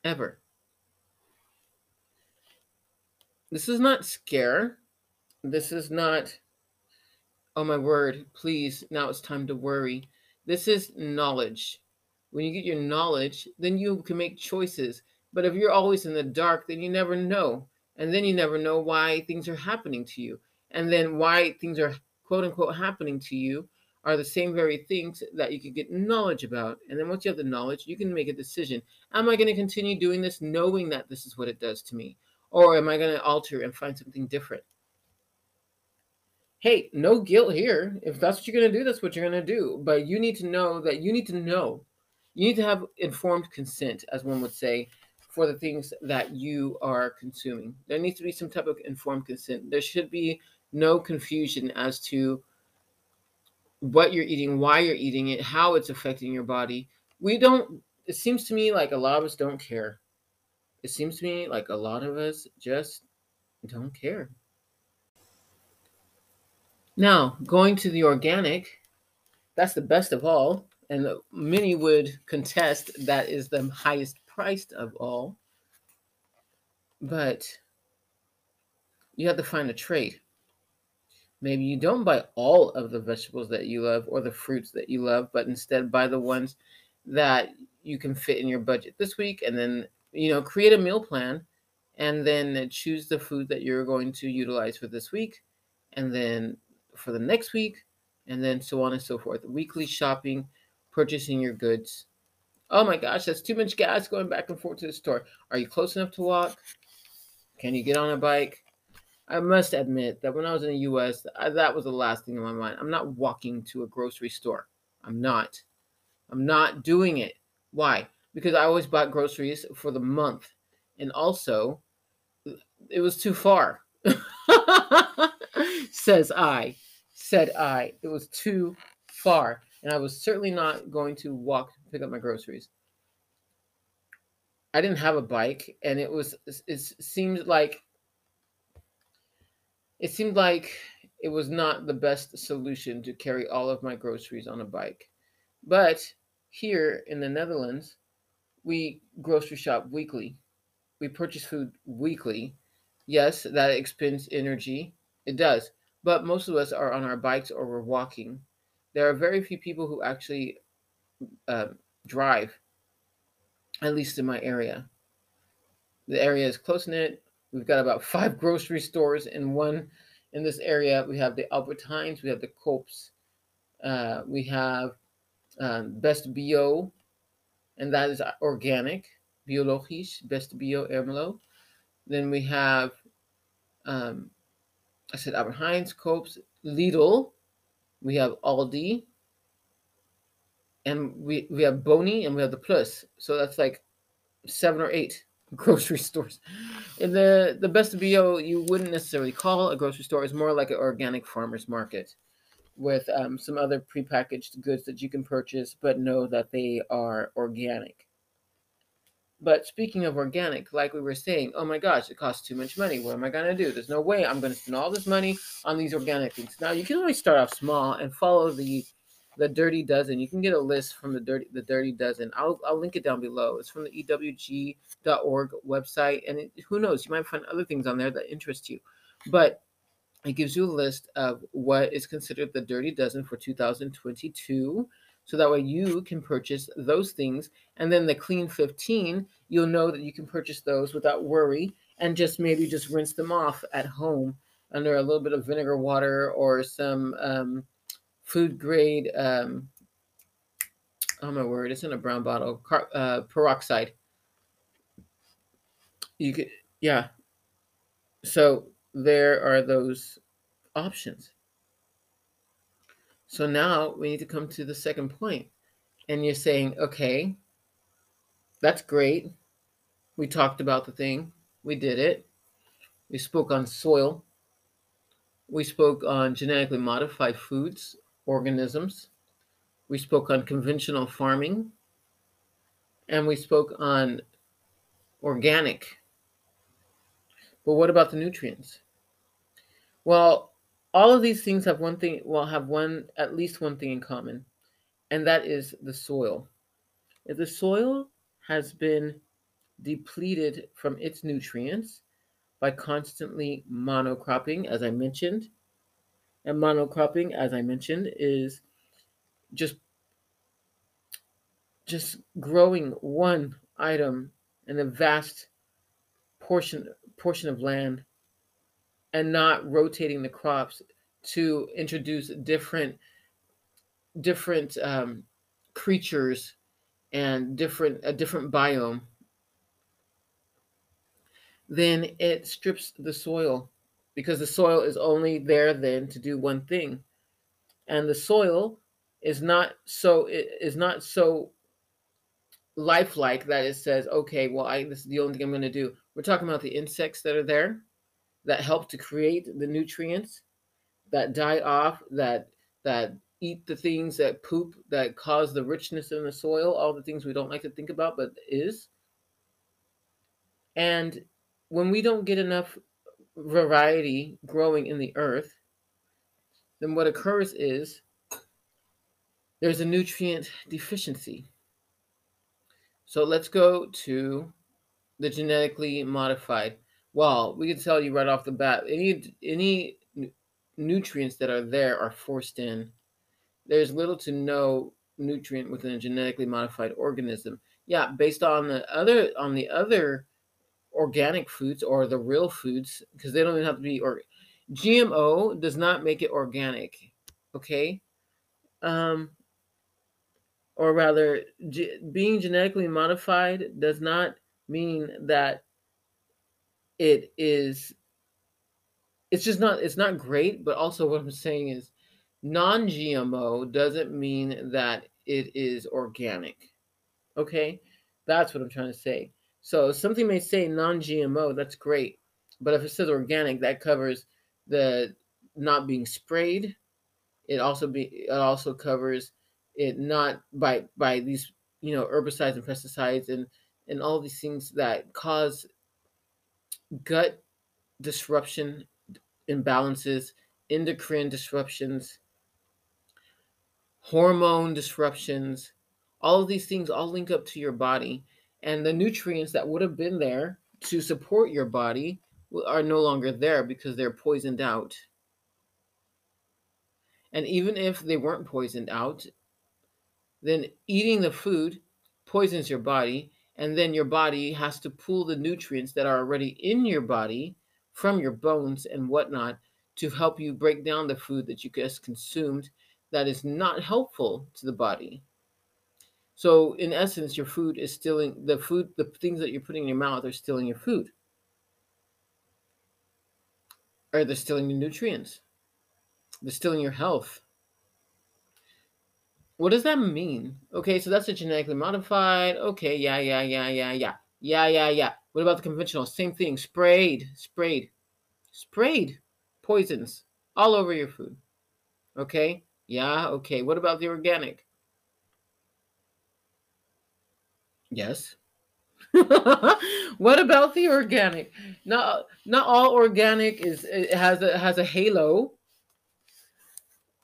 Ever. This is not scare. This is not, oh my word, please, now it's time to worry. This is knowledge. When you get your knowledge, then you can make choices but if you're always in the dark, then you never know. And then you never know why things are happening to you. And then why things are quote unquote happening to you are the same very things that you could get knowledge about. And then once you have the knowledge, you can make a decision. Am I going to continue doing this knowing that this is what it does to me? Or am I going to alter and find something different? Hey, no guilt here. If that's what you're going to do, that's what you're going to do. But you need to know that you need to know. You need to have informed consent, as one would say, for the things that you are consuming. There needs to be some type of informed consent. There should be no confusion as to what you're eating, why you're eating it, how it's affecting your body. We don't, it seems to me like a lot of us don't care. It seems to me like a lot of us just don't care. Now, going to the organic, that's the best of all. And many would contest that is the highest priced of all, but you have to find a trade. Maybe you don't buy all of the vegetables that you love or the fruits that you love, but instead buy the ones that you can fit in your budget this week and then, you know, create a meal plan and then choose the food that you're going to utilize for this week and then for the next week and then so on and so forth. Weekly shopping, purchasing your goods Oh my gosh, that's too much gas going back and forth to the store. Are you close enough to walk? Can you get on a bike? I must admit that when I was in the US, I, that was the last thing in my mind. I'm not walking to a grocery store. I'm not. I'm not doing it. Why? Because I always bought groceries for the month. And also, it was too far. Says I. Said I. It was too far and I was certainly not going to walk pick up my groceries. I didn't have a bike, and it was it seemed like it seemed like it was not the best solution to carry all of my groceries on a bike. But here in the Netherlands, we grocery shop weekly. We purchase food weekly. Yes, that expends energy. It does. But most of us are on our bikes or we're walking there are very few people who actually uh, drive, at least in my area. The area is close knit. We've got about five grocery stores in one in this area. We have the Albert Heijns, we have the Coops, uh, we have um, Best Bio, and that is organic, biologisch, Best Bio Ermelo. Then we have, um, I said Albert Heijns, Coops, Lidl, we have Aldi, and we, we have Boni, and we have the Plus. So that's like seven or eight grocery stores. In the the best bio you wouldn't necessarily call a grocery store. It's more like an organic farmers market. with um, some other prepackaged goods that you can purchase, but know that they are organic. But speaking of organic, like we were saying, oh my gosh, it costs too much money. What am I going to do? There's no way I'm going to spend all this money on these organic things. Now, you can always start off small and follow the the Dirty Dozen. You can get a list from the Dirty the Dirty Dozen. I'll I'll link it down below. It's from the ewg.org website, and it, who knows, you might find other things on there that interest you. But it gives you a list of what is considered the Dirty Dozen for 2022. So that way you can purchase those things. And then the Clean 15, you'll know that you can purchase those without worry and just maybe just rinse them off at home under a little bit of vinegar water or some um, food grade, um, oh my word, it's in a brown bottle, car, uh, peroxide. You could, yeah. So there are those options. So now we need to come to the second point. And you're saying, okay, that's great. We talked about the thing, we did it. We spoke on soil. We spoke on genetically modified foods, organisms. We spoke on conventional farming. And we spoke on organic. But what about the nutrients? Well, all of these things have one thing, well, have one, at least one thing in common, and that is the soil. If the soil has been depleted from its nutrients by constantly monocropping, as I mentioned, and monocropping, as I mentioned, is just just growing one item in a vast portion portion of land and not rotating the crops to introduce different different um, creatures and different a different biome then it strips the soil because the soil is only there then to do one thing and the soil is not so is not so lifelike that it says okay well i this is the only thing i'm going to do we're talking about the insects that are there that help to create the nutrients that die off, that that eat the things that poop, that cause the richness in the soil, all the things we don't like to think about, but is. And when we don't get enough variety growing in the earth, then what occurs is there's a nutrient deficiency. So let's go to the genetically modified. Well, we can tell you right off the bat, any any nutrients that are there are forced in. There's little to no nutrient within a genetically modified organism. Yeah, based on the other on the other organic foods or the real foods, because they don't even have to be or GMO does not make it organic. Okay. Um, or rather, ge- being genetically modified does not mean that it is it's just not it's not great but also what i'm saying is non-gmo doesn't mean that it is organic okay that's what i'm trying to say so something may say non-gmo that's great. But if it says organic that covers the not being sprayed. It also be it also covers it not by by these you know herbicides and pesticides and and all these things that cause gut disruption imbalances, endocrine disruptions, hormone disruptions. All of these things all link up to your body, and the nutrients that would have been there to support your body are no longer there because they're poisoned out. And even if they weren't poisoned out, then eating the food poisons your body and then your body has to pull the nutrients that are already in your body from your bones and whatnot to help you break down the food that you just consumed that is not helpful to the body. So in essence, your food is stealing the food, the things that you're putting in your mouth are stealing your food. Or they're stealing your nutrients. They're stealing your health. What does that mean? Okay, so that's a genetically modified. Okay, yeah, yeah, yeah, yeah, yeah. Yeah, yeah, yeah. What about the conventional? Same thing. Sprayed, sprayed, sprayed poisons all over your food. Okay, Yeah, okay. What about the organic? Yes. what about the organic? Not not all organic is it has a has a halo,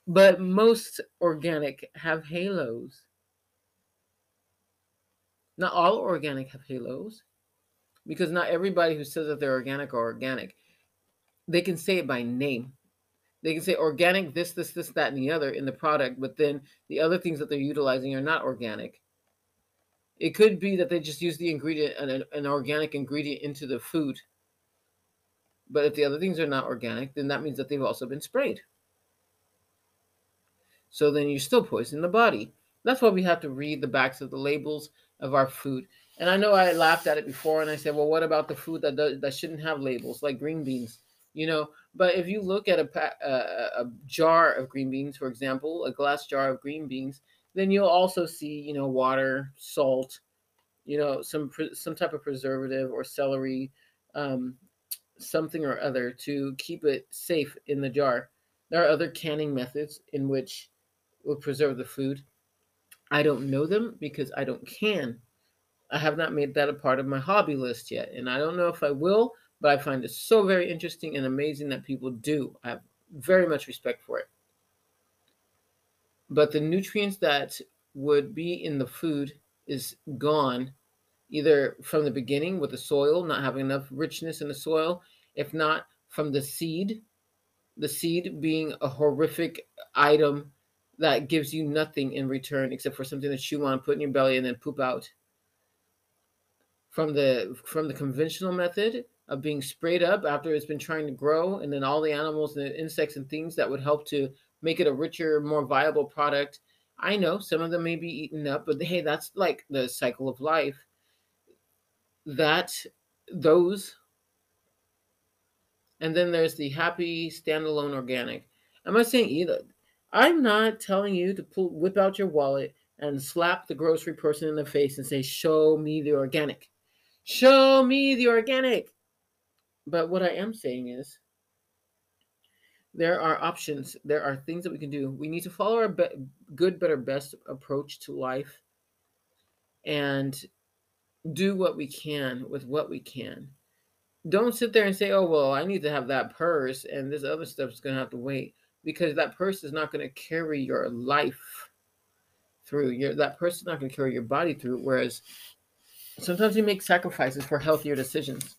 but most organic have halos. Not all organic have halos because not everybody who says that they're organic are organic. They can say it by name. They can say organic, this, this, this, that, and the other in the product, but then the other things that they're utilizing are not organic. It could be that they just use the ingredient, an, an organic ingredient into the food. But if the other things are not organic, then that means that they've also been sprayed. So then you're still poisoning the body. That's why we have to read the backs of the labels of our food. And I know I laughed at it before and I said, well, what about the food that does, that shouldn't have labels, like green beans? You know, but if you look at a, uh, a, a jar of green beans, for example, a glass jar of green beans, then you'll also see, you know, water, salt, you know, some some type of preservative or celery, um, something or other to keep it safe in the jar. There are other canning methods in which will preserve the food. I don't know them because I don't can. I have not made that a part of my hobby list yet, and I don't know if I will, but I find it so very interesting and amazing that people do. I have very much respect for it. But the nutrients that would be in the food is gone either from the beginning with the soil not having enough richness in the soil, if not from the seed, the seed being a horrific item that gives you nothing in return except for something to chew on, put in your belly, and then poop out. From the from the conventional method of being sprayed up after it's been trying to grow, and then all the animals and the insects and things that would help to make it a richer, more viable product. I know some of them may be eaten up, but hey, that's like the cycle of life. That those and then there's the happy standalone organic. I'm not saying either. I'm not telling you to pull whip out your wallet and slap the grocery person in the face and say, "Show me the organic." Show me the organic. But what I am saying is there are options. There are things that we can do. We need to follow our be- good, better, best approach to life and do what we can with what we can. Don't sit there and say, oh, well, I need to have that purse and this other stuff is going to have to wait because that purse is not going to carry your life through. Your, that purse is not going to carry your body through. Whereas sometimes you make sacrifices for healthier decisions.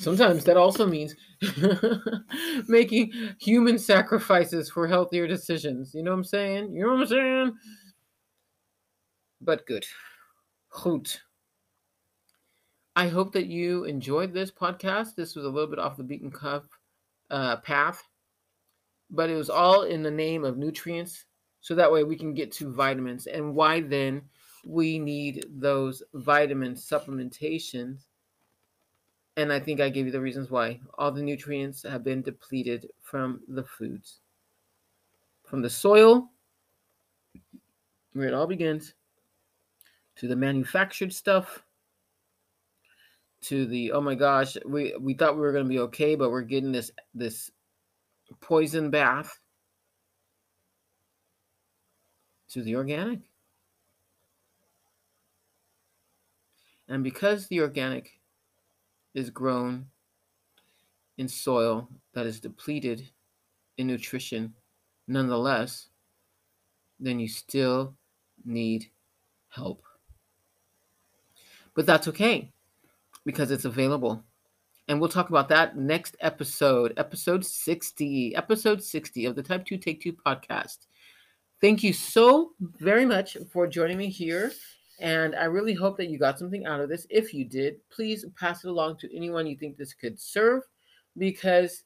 Sometimes that also means making human sacrifices for healthier decisions. You know what I'm saying? You know what I'm saying? But good. Goed. I hope that you enjoyed this podcast. This was a little bit off the beaten cuff uh, path but it was all in the name of nutrients. So that way we can get to vitamins. And why then we need those vitamin supplementations. And I think I gave you the reasons why. All the nutrients have been depleted from the foods, from the soil, where it all begins, to the manufactured stuff, to the oh my gosh, we we thought we were going to be okay, but we're getting this this poison bath to the organic. And because the organic is grown in soil that is depleted in nutrition, nonetheless, then you still need help. But that's okay because it's available and we'll talk about that next episode, episode 60, episode 60 of the Type 2 Take 2 podcast. Thank you so very much for joining me here. And I really hope that you got something out of this. If you did, please pass it along to anyone you think this could serve because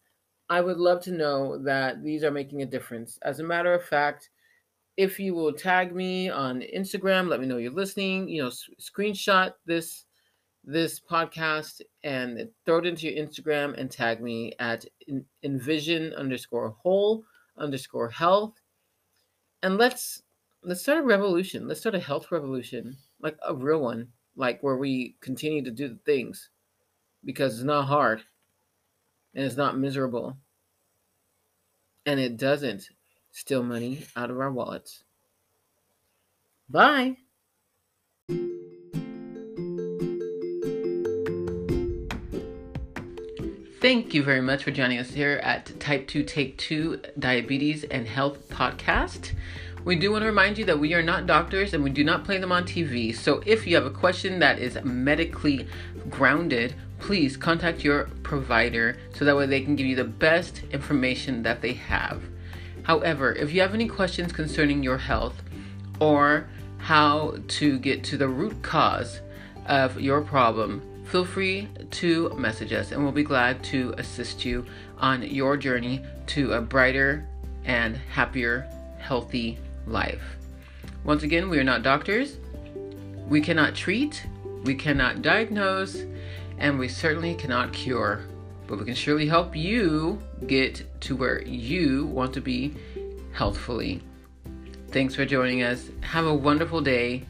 I would love to know that these are making a difference. As a matter of fact, if you will tag me on Instagram, let me know you're listening, you know, s- screenshot this this podcast and throw it into your Instagram and tag me at envision underscore whole underscore health. And let's let's start a revolution. Let's start a health revolution, like a real one, like where we continue to do the things because it's not hard and it's not miserable. And it doesn't steal money out of our wallets. Bye. Thank you very much for joining us here at Type 2 Take 2 Diabetes and Health Podcast. We do want to remind you that we are not doctors and we do not play them on TV. So if you have a question that is medically grounded, please contact your provider so that way they can give you the best information that they have. However, if you have any questions concerning your health or how to get to the root cause of your problem, feel free to message us and we'll be glad to assist you on your journey to a brighter and happier, healthy life. Once again, we are not doctors. We cannot treat, we cannot diagnose, and we certainly cannot cure. But we can surely help you get to where you want to be healthfully. Thanks for joining us. Have a wonderful day.